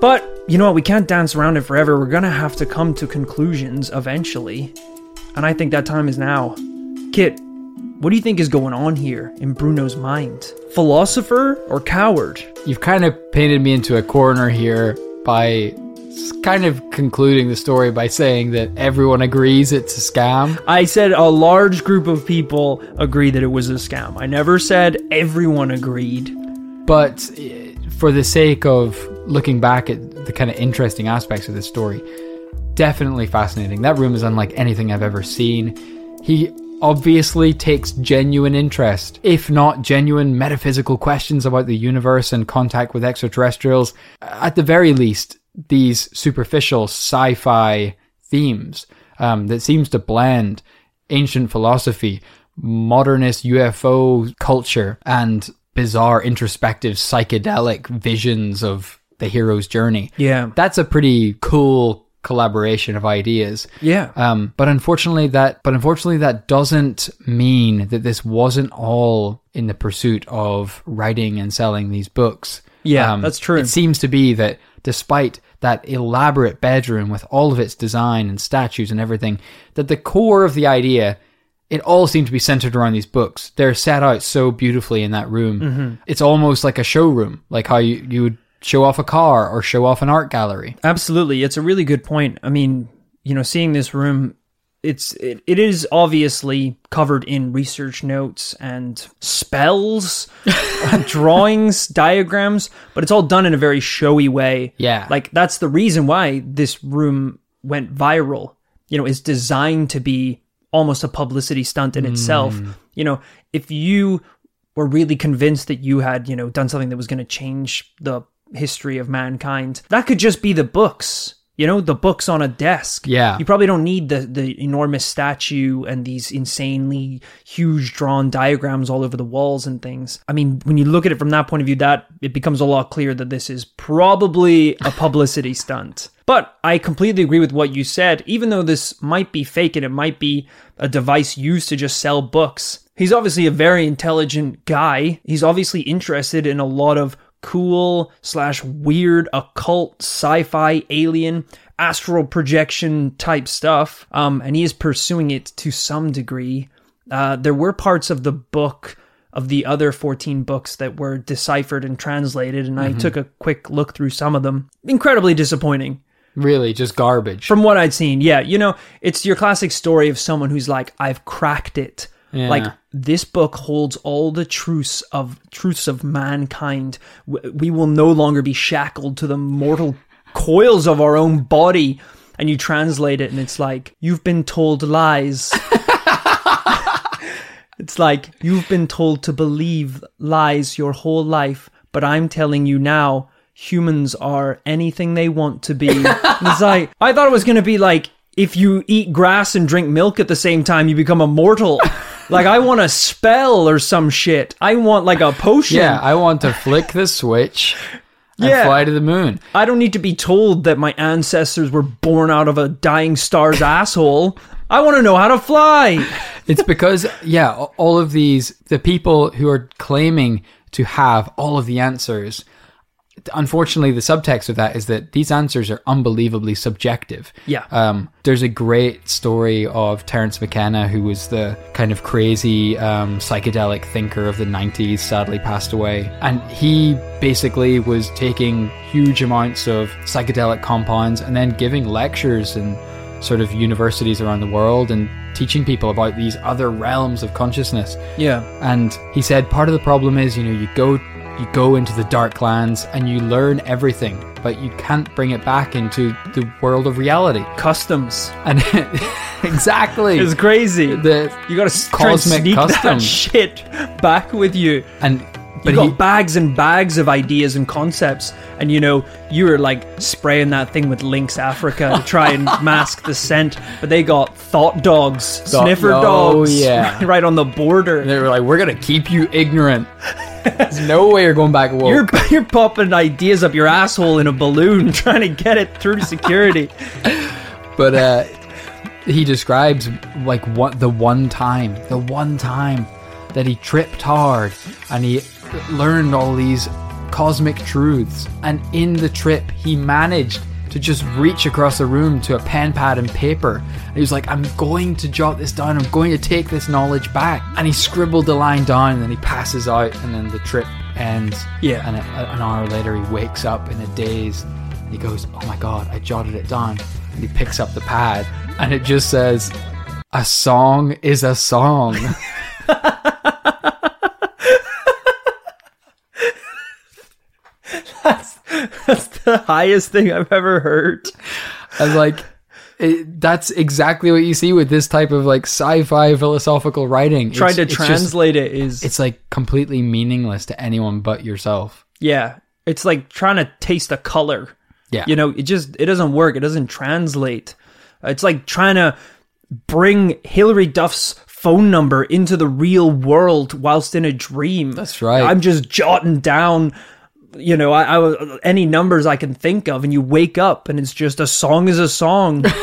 Speaker 1: But, you know what, we can't dance around it forever. We're gonna have to come to conclusions eventually. And I think that time is now. Kit, what do you think is going on here in Bruno's mind? Philosopher or coward?
Speaker 2: You've kind of painted me into a corner here by kind of concluding the story by saying that everyone agrees it's a scam.
Speaker 1: I said a large group of people agree that it was a scam. I never said everyone agreed.
Speaker 2: But eh, for the sake of looking back at the kind of interesting aspects of this story, definitely fascinating. That room is unlike anything I've ever seen. He obviously takes genuine interest, if not genuine metaphysical questions about the universe and contact with extraterrestrials. At the very least, these superficial sci fi themes um, that seems to blend ancient philosophy, modernist UFO culture, and bizarre introspective psychedelic visions of the hero's journey.
Speaker 1: Yeah.
Speaker 2: That's a pretty cool collaboration of ideas.
Speaker 1: Yeah.
Speaker 2: Um, but unfortunately that but unfortunately that doesn't mean that this wasn't all in the pursuit of writing and selling these books.
Speaker 1: Yeah, that's true.
Speaker 2: It seems to be that despite that elaborate bedroom with all of its design and statues and everything, that the core of the idea it all seemed to be centered around these books. They're set out so beautifully in that room.
Speaker 1: Mm-hmm.
Speaker 2: It's almost like a showroom, like how you, you would show off a car or show off an art gallery.
Speaker 1: Absolutely. It's a really good point. I mean, you know, seeing this room, it's it, it is obviously covered in research notes and spells, drawings, diagrams, but it's all done in a very showy way.
Speaker 2: Yeah.
Speaker 1: Like that's the reason why this room went viral. You know, it's designed to be almost a publicity stunt in itself. Mm. You know, if you were really convinced that you had, you know, done something that was going to change the history of mankind, that could just be the books. You know, the books on a desk.
Speaker 2: Yeah.
Speaker 1: You probably don't need the, the enormous statue and these insanely huge drawn diagrams all over the walls and things. I mean, when you look at it from that point of view, that it becomes a lot clearer that this is probably a publicity stunt. But I completely agree with what you said. Even though this might be fake and it might be a device used to just sell books, he's obviously a very intelligent guy. He's obviously interested in a lot of cool slash weird occult sci-fi alien astral projection type stuff um and he is pursuing it to some degree. Uh there were parts of the book of the other 14 books that were deciphered and translated and i took a quick look through some of them. Incredibly disappointing.
Speaker 2: Really, just garbage.
Speaker 1: from what I'd seen, yeah, you know, it's your classic story of someone who's like, I've cracked it.
Speaker 2: Yeah.
Speaker 1: Like this book holds all the truths of truths of mankind. We will no longer be shackled to the mortal coils of our own body. And you translate it, and it's like you've been told lies. it's like you've been told to believe lies your whole life, but I'm telling you now, humans are anything they want to be. It's like I thought it was gonna be like if you eat grass and drink milk at the same time, you become immortal. like I want a spell or some shit. I want like a potion.
Speaker 2: yeah, I want to flick the switch and
Speaker 1: Yeah.
Speaker 2: fly to the moon.
Speaker 1: I don't need to be told that my ancestors were born out of a dying star's asshole. I want to know how to fly.
Speaker 2: It's because, yeah, all of these, the people who are claiming to have all of the answers, unfortunately, the subtext of that is that these answers are unbelievably subjective.
Speaker 1: Yeah.
Speaker 2: Um, there's a great story of Terence McKenna, who was the kind of crazy um, psychedelic thinker of the 90s, sadly passed away. And he basically was taking huge amounts of psychedelic compounds and then giving lectures in sort of universities around the world and teaching people about these other realms of consciousness.
Speaker 1: Yeah.
Speaker 2: And he said part of the problem is, you know, you go you go into the dark lands and you learn everything, but you can't bring it back into the world of reality.
Speaker 1: Customs.
Speaker 2: And exactly.
Speaker 1: It's crazy.
Speaker 2: the
Speaker 1: You try and
Speaker 2: Cosmic
Speaker 1: sneak that
Speaker 2: custom.
Speaker 1: shit back with you.
Speaker 2: and but You
Speaker 1: got
Speaker 2: he,
Speaker 1: bags and bags of ideas and concepts, and you know you were like spraying that thing with Lynx Africa to try and mask the scent, but they got thought dogs, sniffer
Speaker 2: oh,
Speaker 1: dogs,
Speaker 2: yeah.
Speaker 1: right on the border.
Speaker 2: they were like, "We're gonna keep you ignorant. There's no way you're going back woke."
Speaker 1: You're you're popping ideas up your asshole in a balloon, trying to get it through security.
Speaker 2: but uh, he describes like what the one time, the one time that he tripped hard and he learned all these cosmic truths, and in the trip he managed to just reach across the room to a pen pad and paper. And he was like, "I'm going to jot this down. I'm going to take this knowledge back." And he scribbled the line down, and then he passes out, and then the trip ends.
Speaker 1: Yeah.
Speaker 2: And a, an hour later, he wakes up in a daze. And he goes, "Oh my god, I jotted it down." And he picks up the pad, and it just says, "A song is a song."
Speaker 1: That's the highest thing I've ever heard.
Speaker 2: and like, it, that's exactly what you see with this type of like sci-fi philosophical writing.
Speaker 1: Trying
Speaker 2: It's-
Speaker 1: to
Speaker 2: it's just-
Speaker 1: translate it is
Speaker 2: it's like completely meaningless to anyone but yourself.
Speaker 1: yeah. It's like trying to taste a color.
Speaker 2: Yeah.
Speaker 1: You know, it just it doesn't work. It doesn't translate. It's like trying to bring Hilary Duff's phone number into the real world whilst in a dream.
Speaker 2: That's right.
Speaker 1: I'm just jotting down, you know, I, I any numbers I can think of, and you wake up and it's just a song is a song.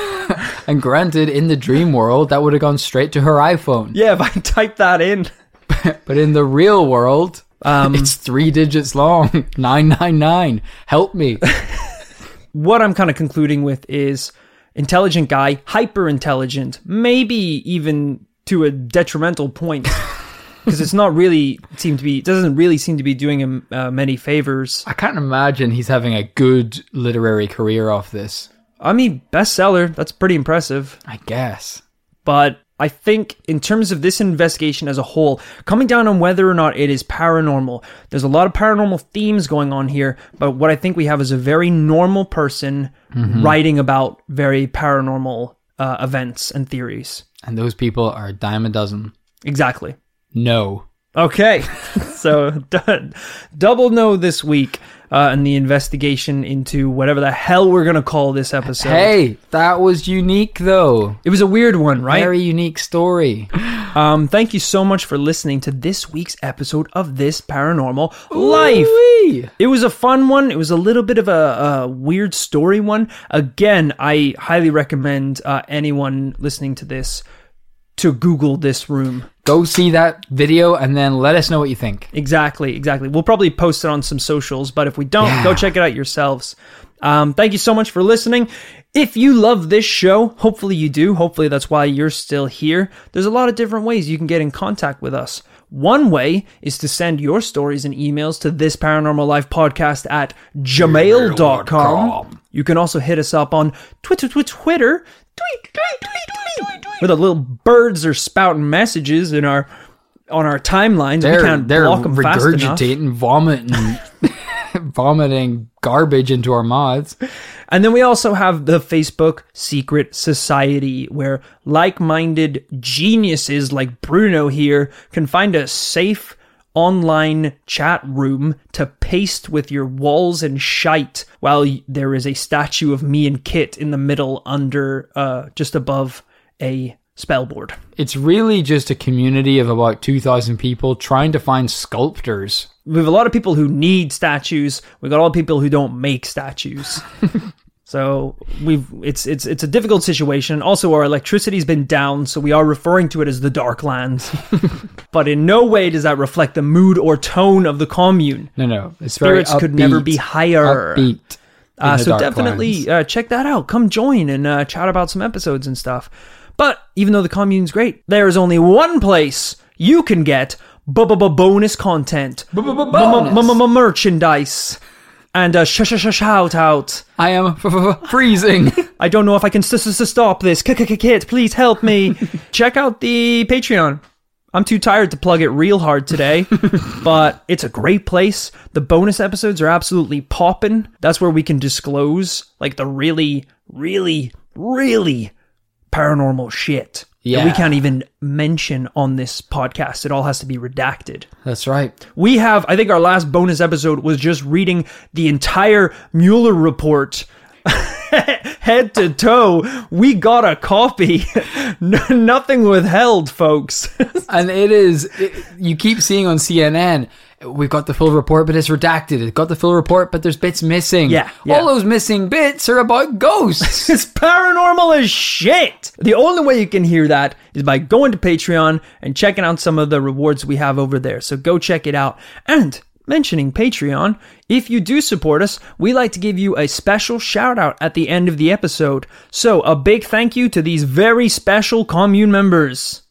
Speaker 2: And granted, in the dream world, that would have gone straight to her iPhone.
Speaker 1: yeah, if I type that in,
Speaker 2: But in the real world,
Speaker 1: Um,
Speaker 2: it's three digits long. 999. Help me.
Speaker 1: what I'm kind of concluding with is intelligent guy, hyper intelligent, maybe even to a detrimental point. Because it's not really seem to be it doesn't really seem to be doing him uh, many favors.
Speaker 2: I can't imagine he's having a good literary career off this.
Speaker 1: I mean, bestseller, that's pretty impressive.
Speaker 2: I guess.
Speaker 1: But I think in terms of this investigation as a whole, coming down on whether or not it is paranormal, there's a lot of paranormal themes going on here. But what I think we have is a very normal person writing about very paranormal uh, events and theories.
Speaker 2: And those people are a dime a dozen.
Speaker 1: Exactly.
Speaker 2: No.
Speaker 1: Okay, so d- double no this week. uh, and the investigation into whatever the hell we're gonna call this episode.
Speaker 2: Hey, that was unique though.
Speaker 1: it was a weird one, right?
Speaker 2: Very unique story.
Speaker 1: Um, thank you so much for listening to this week's episode of This Paranormal Life.
Speaker 2: Ooh-wee.
Speaker 1: It was a fun one. It was a little bit of a, a weird story one. Again, I highly recommend uh, anyone listening to this to Google this room.
Speaker 2: Go see that video and then let us know what you think.
Speaker 1: Exactly, exactly. We'll probably post it on some socials, but if we don't,
Speaker 2: Yeah.
Speaker 1: go check it out yourselves. Um, thank you so much for listening. If you love this show, hopefully you do. Hopefully that's why you're still here. There's a lot of different ways you can get in contact with us. One way is to send your stories and emails to this paranormal life podcast at gmail.com. You can also hit us up on Twitter, Twitter, Twitter, tweet, tweet, tweet, tweet, where the little birds are spouting messages in our on our timelines.
Speaker 2: They're
Speaker 1: we can't
Speaker 2: they're
Speaker 1: block them
Speaker 2: regurgitating, vomiting, vomiting garbage into our mouths.
Speaker 1: And then we also have the Facebook Secret Society, where like minded geniuses like Bruno here can find a safe online chat room to paste with your walls and shite while there is a statue of me and Kit in the middle under, uh, just above a spellboard.
Speaker 2: It's really just a community of about 2,000 people trying to find sculptors.
Speaker 1: We have a lot of people who need statues. We've got a lot of people who don't make statues. so we've it's it's it's a difficult situation. Also, our electricity's been down, so we are referring to it as the Dark Lands. but in no way does that reflect the mood or tone of the commune.
Speaker 2: No, no. It's
Speaker 1: Spirits could never be higher.
Speaker 2: Upbeat.
Speaker 1: Uh, so definitely uh, check that out. Come join and uh, chat about some episodes and stuff. But even though the commune's great, there is only one place you can get bonus content, merchandise, and a sh sh sh shout out.
Speaker 2: I am freezing.
Speaker 1: I don't know if I can stop this. Kit, please help me. Check out the Patreon. I'm too tired to plug it real hard today, but it's a great place. The bonus episodes are absolutely popping. That's where we can disclose like the really, really, really paranormal shit. that we can't even mention on this podcast. It all has to be redacted.
Speaker 2: That's right.
Speaker 1: We have, I think our last bonus episode was just reading the entire Mueller report. Head to toe, we got a copy. No, nothing withheld, folks.
Speaker 2: And it is, it, you keep seeing on CNN, we've got the full report, but it's redacted. It's got the full report, but there's bits missing.
Speaker 1: Yeah, yeah.
Speaker 2: All those missing bits are about ghosts.
Speaker 1: it's paranormal as shit. The only way you can hear that is by going to Patreon and checking out some of the rewards we have over there. So go check it out. And mentioning Patreon, if you do support us, we like to give you a special shout out at the end of the episode. So a big thank you to these very special commune members.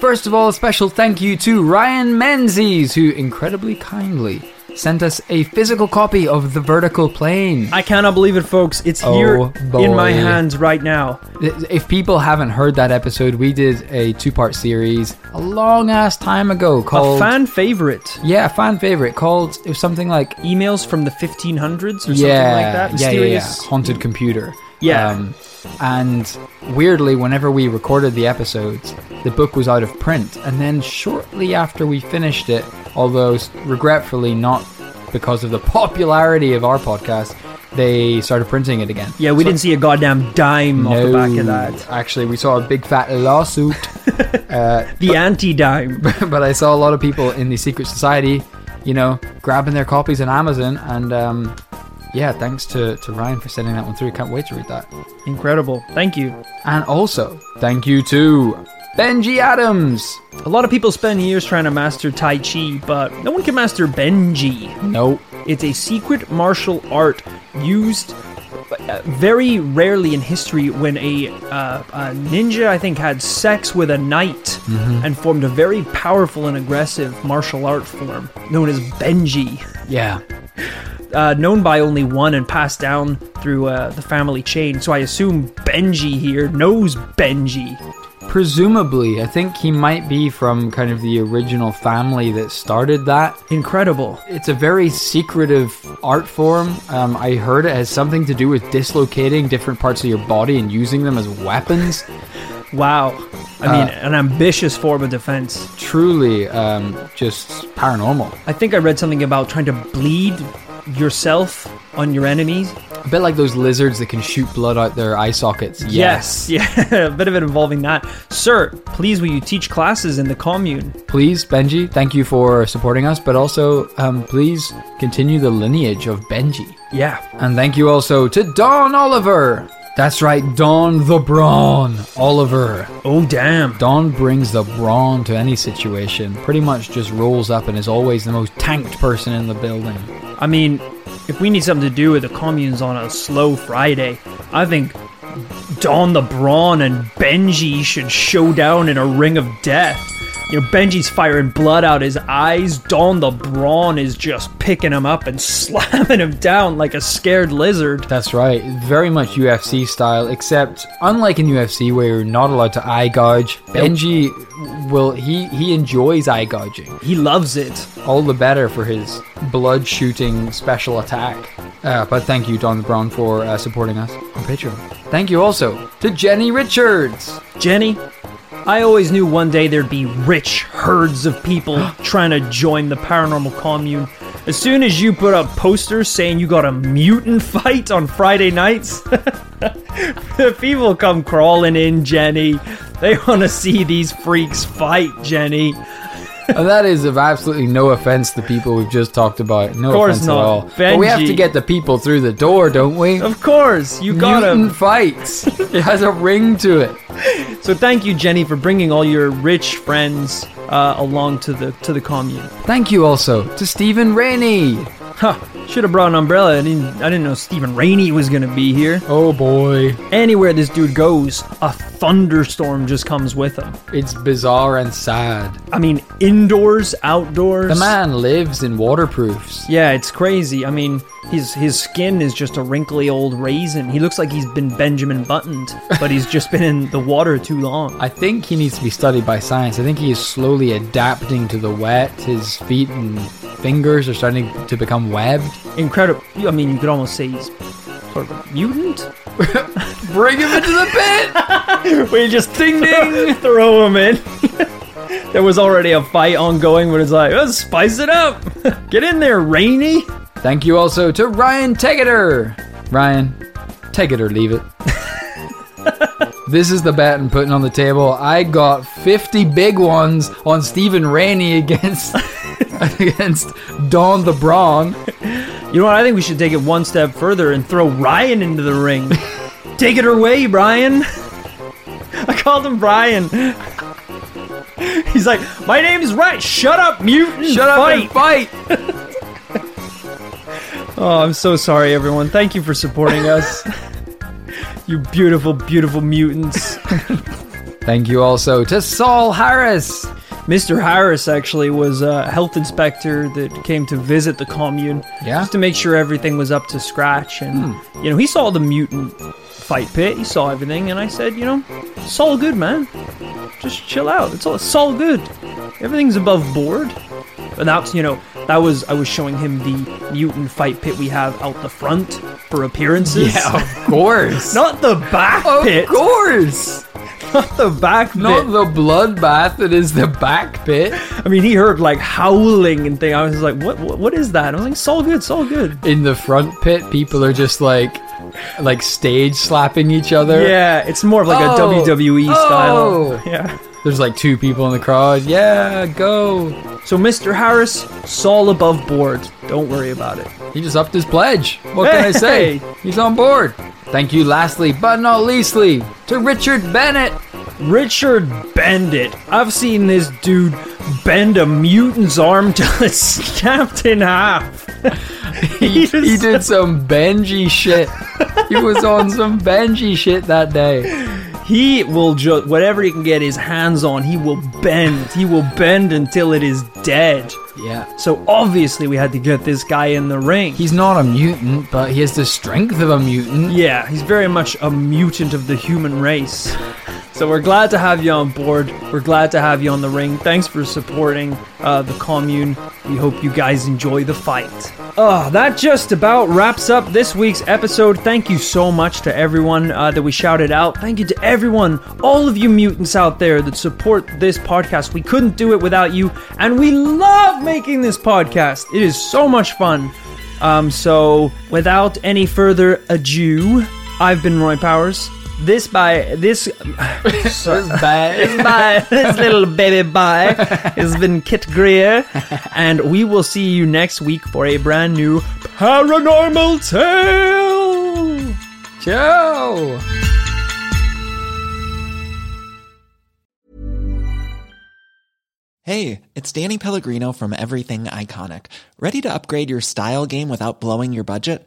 Speaker 2: First of all, a special thank you to Ryan Menzies, who incredibly kindly sent us a physical copy of The Vertical Plane.
Speaker 1: I cannot believe it, folks. It's
Speaker 2: Oh,
Speaker 1: here in my hands right now.
Speaker 2: If people haven't heard that episode, we did a two part series a long ass time ago
Speaker 1: A
Speaker 2: called.
Speaker 1: fan favorite.
Speaker 2: yeah, a fan favorite called. It was something like.
Speaker 1: Emails from the 1500s or something like that.
Speaker 2: yeah, yeah, yeah.
Speaker 1: Mysterious.
Speaker 2: Haunted computer.
Speaker 1: Yeah.
Speaker 2: Um, and weirdly, whenever we recorded the episodes, the book was out of print. And then shortly after we finished it, although regretfully not because of the popularity of our podcast, they started printing it again.
Speaker 1: Yeah, we didn't see a goddamn dime off the back of that.
Speaker 2: Actually, we saw a big fat lawsuit.
Speaker 1: The anti dime.
Speaker 2: but I saw a lot of people in the secret society, you know, grabbing their copies on Amazon. And um, yeah, thanks to, to Ryan for sending that one through. Can't wait to read that.
Speaker 1: Incredible. Thank you.
Speaker 2: And also, thank you to Benji Adams.
Speaker 1: A lot of people spend years trying to master Tai Chi, but no one can master Benji.
Speaker 2: Nope.
Speaker 1: It's a secret martial art used very rarely in history when a, uh, a ninja, I think, had sex with a knight and formed a very powerful and aggressive martial art form known as Benji.
Speaker 2: Yeah.
Speaker 1: uh, known by only one and passed down through uh, the family chain. So I assume Benji here knows Benji.
Speaker 2: Presumably, I think he might be from kind of the original family that started that.
Speaker 1: Incredible.
Speaker 2: It's a very secretive art form. Um, I heard it has something to do with dislocating different parts of your body and using them as weapons.
Speaker 1: Wow. I mean, an ambitious form of defense.
Speaker 2: Truly, um, just paranormal.
Speaker 1: I think I read something about trying to bleed yourself on your enemies.
Speaker 2: A bit like those lizards that can shoot blood out their eye sockets.
Speaker 1: Yes, yeah, a bit of it involving that. Sir, please will you teach classes in the commune?
Speaker 2: Please, Benji, thank you for supporting us, but also um, please continue the lineage of Benji.
Speaker 1: Yeah.
Speaker 2: And thank you also to Don Oliver. That's right, Don the Brawn Oliver.
Speaker 1: Oh damn.
Speaker 2: Don brings the brawn to any situation. Pretty much just rolls up and is always the most tanked person in the building.
Speaker 1: I mean, if we need something to do with the communes on a slow Friday, I think Don the Brawn and Benji should show down in a ring of death. You know, Benji's firing blood out his eyes. Don the Brawn is just picking him up and slamming him down like a scared lizard.
Speaker 2: That's right, very much UFC style, except unlike in UFC where you're not allowed to eye gouge, Benji will he he enjoys eye gouging.
Speaker 1: He loves it.
Speaker 2: All the better for his blood shooting special attack. Uh, but thank you, Don the Brown, for uh, supporting us on Patreon. Thank you also to Jenny Richards.
Speaker 1: Jenny, I always knew one day there'd be rich herds of people trying to join the paranormal commune. As soon as you put up posters saying you got a mutant fight on Friday nights, the people come crawling in, Jenny. They want to see these freaks fight, Jenny.
Speaker 2: and that is of absolutely no offense to people we've just talked about. No
Speaker 1: course
Speaker 2: offense
Speaker 1: not.
Speaker 2: at all. But we have to get the people through the door, don't we?
Speaker 1: Of course, you got
Speaker 2: Mutant
Speaker 1: him.
Speaker 2: fights. it has a ring to it.
Speaker 1: So thank you, Jenny, for bringing all your rich friends uh, along to the to the commune.
Speaker 2: Thank you also to Stephen Rainey.
Speaker 1: Huh, should have brought an umbrella. I didn't, I didn't know Stephen Rainey was gonna be here.
Speaker 2: Oh boy.
Speaker 1: Anywhere this dude goes, a thunderstorm just comes with him.
Speaker 2: It's bizarre and sad.
Speaker 1: I mean, indoors, outdoors.
Speaker 2: The man lives in waterproofs.
Speaker 1: Yeah, it's crazy. I mean, his his skin is just a wrinkly old raisin. He looks like he's been Benjamin buttoned, but he's just been in the water too long.
Speaker 2: I think he needs to be studied by science. I think he is slowly adapting to the wet. His feet and fingers are starting to become webbed.
Speaker 1: Incredible. I mean, you could almost say he's sort of a mutant.
Speaker 2: Bring him into the pit!
Speaker 1: We just ding ding throw him in. there was already a fight ongoing, but it's like, let's spice it up. Get in there, Rainey.
Speaker 2: Thank you also to Ryan Tegeter. Ryan, take it or leave it. this is the bet I'm putting on the table. I got 50 big ones on Stephen Rainey against against Don the Brawn.
Speaker 1: You know what? I think we should take it one step further and throw Ryan into the ring. take it away, Brian. I called him Brian. He's like, my name's Ryan. Shut up, mutant.
Speaker 2: Shut up
Speaker 1: fight.
Speaker 2: and fight!
Speaker 1: Oh, I'm so sorry, everyone. Thank you for supporting us. you beautiful, beautiful mutants.
Speaker 2: Thank you also to Saul Harris.
Speaker 1: Mr. Harris actually was a health inspector that came to visit the commune
Speaker 2: Yeah?
Speaker 1: just to make sure everything was up to scratch. And, hmm. you know, he saw the mutant fight pit, he saw everything, and I said, you know, it's all good, man. Just chill out. It's all, it's all good. Everything's above board. And that's, you know, that was, I was showing him the mutant fight pit we have out the front for appearances.
Speaker 2: Yeah, of course.
Speaker 1: Not the back
Speaker 2: of
Speaker 1: pit.
Speaker 2: Of course.
Speaker 1: Not the back
Speaker 2: Not the bloodbath that is the back pit.
Speaker 1: I mean, he heard like howling and thing. I was like, what, what, what is that? I was like, it's all good, it's all good.
Speaker 2: In the front pit, people are just like like stage slapping each other.
Speaker 1: Yeah, it's more of like
Speaker 2: Oh.
Speaker 1: a WWE
Speaker 2: Oh.
Speaker 1: style. Yeah.
Speaker 2: There's like two people in the crowd. Yeah, go.
Speaker 1: So, Mr. Harris, Saul above board. Don't worry about it.
Speaker 2: He just upped his pledge. What can I say? He's on board. Thank you, lastly, but not leastly, to Richard Bennett.
Speaker 1: Richard Bendit. I've seen this dude bend a mutant's arm till it's snapped in half.
Speaker 2: He,
Speaker 1: just-
Speaker 2: he did some Benji shit. he was on some Benji shit that day.
Speaker 1: He will just whatever he can get his hands on, he will bend. He will bend until it is dead.
Speaker 2: Yeah.
Speaker 1: So obviously we had to get this guy in the ring.
Speaker 2: He's not a mutant, but he has the strength of a mutant.
Speaker 1: Yeah, he's very much a mutant of the human race. So we're glad to have you on board. We're glad to have you on the ring. Thanks for supporting uh, the commune. We hope you guys enjoy the fight. Oh, that just about wraps up this week's episode. Thank you so much to everyone uh, that we shouted out. Thank you to everyone, all of you mutants out there that support this podcast. We couldn't do it without you, and we love making this podcast. It is so much fun. Um, so without any further ado, I've been Rory Powers. This by this
Speaker 2: So bad.
Speaker 1: by this little baby by has been Kit Grier, and we will see you next week for a brand new paranormal tale.
Speaker 2: Joe.
Speaker 3: Hey, it's Danny Pellegrino from Everything Iconic. Ready to upgrade your style game without blowing your budget?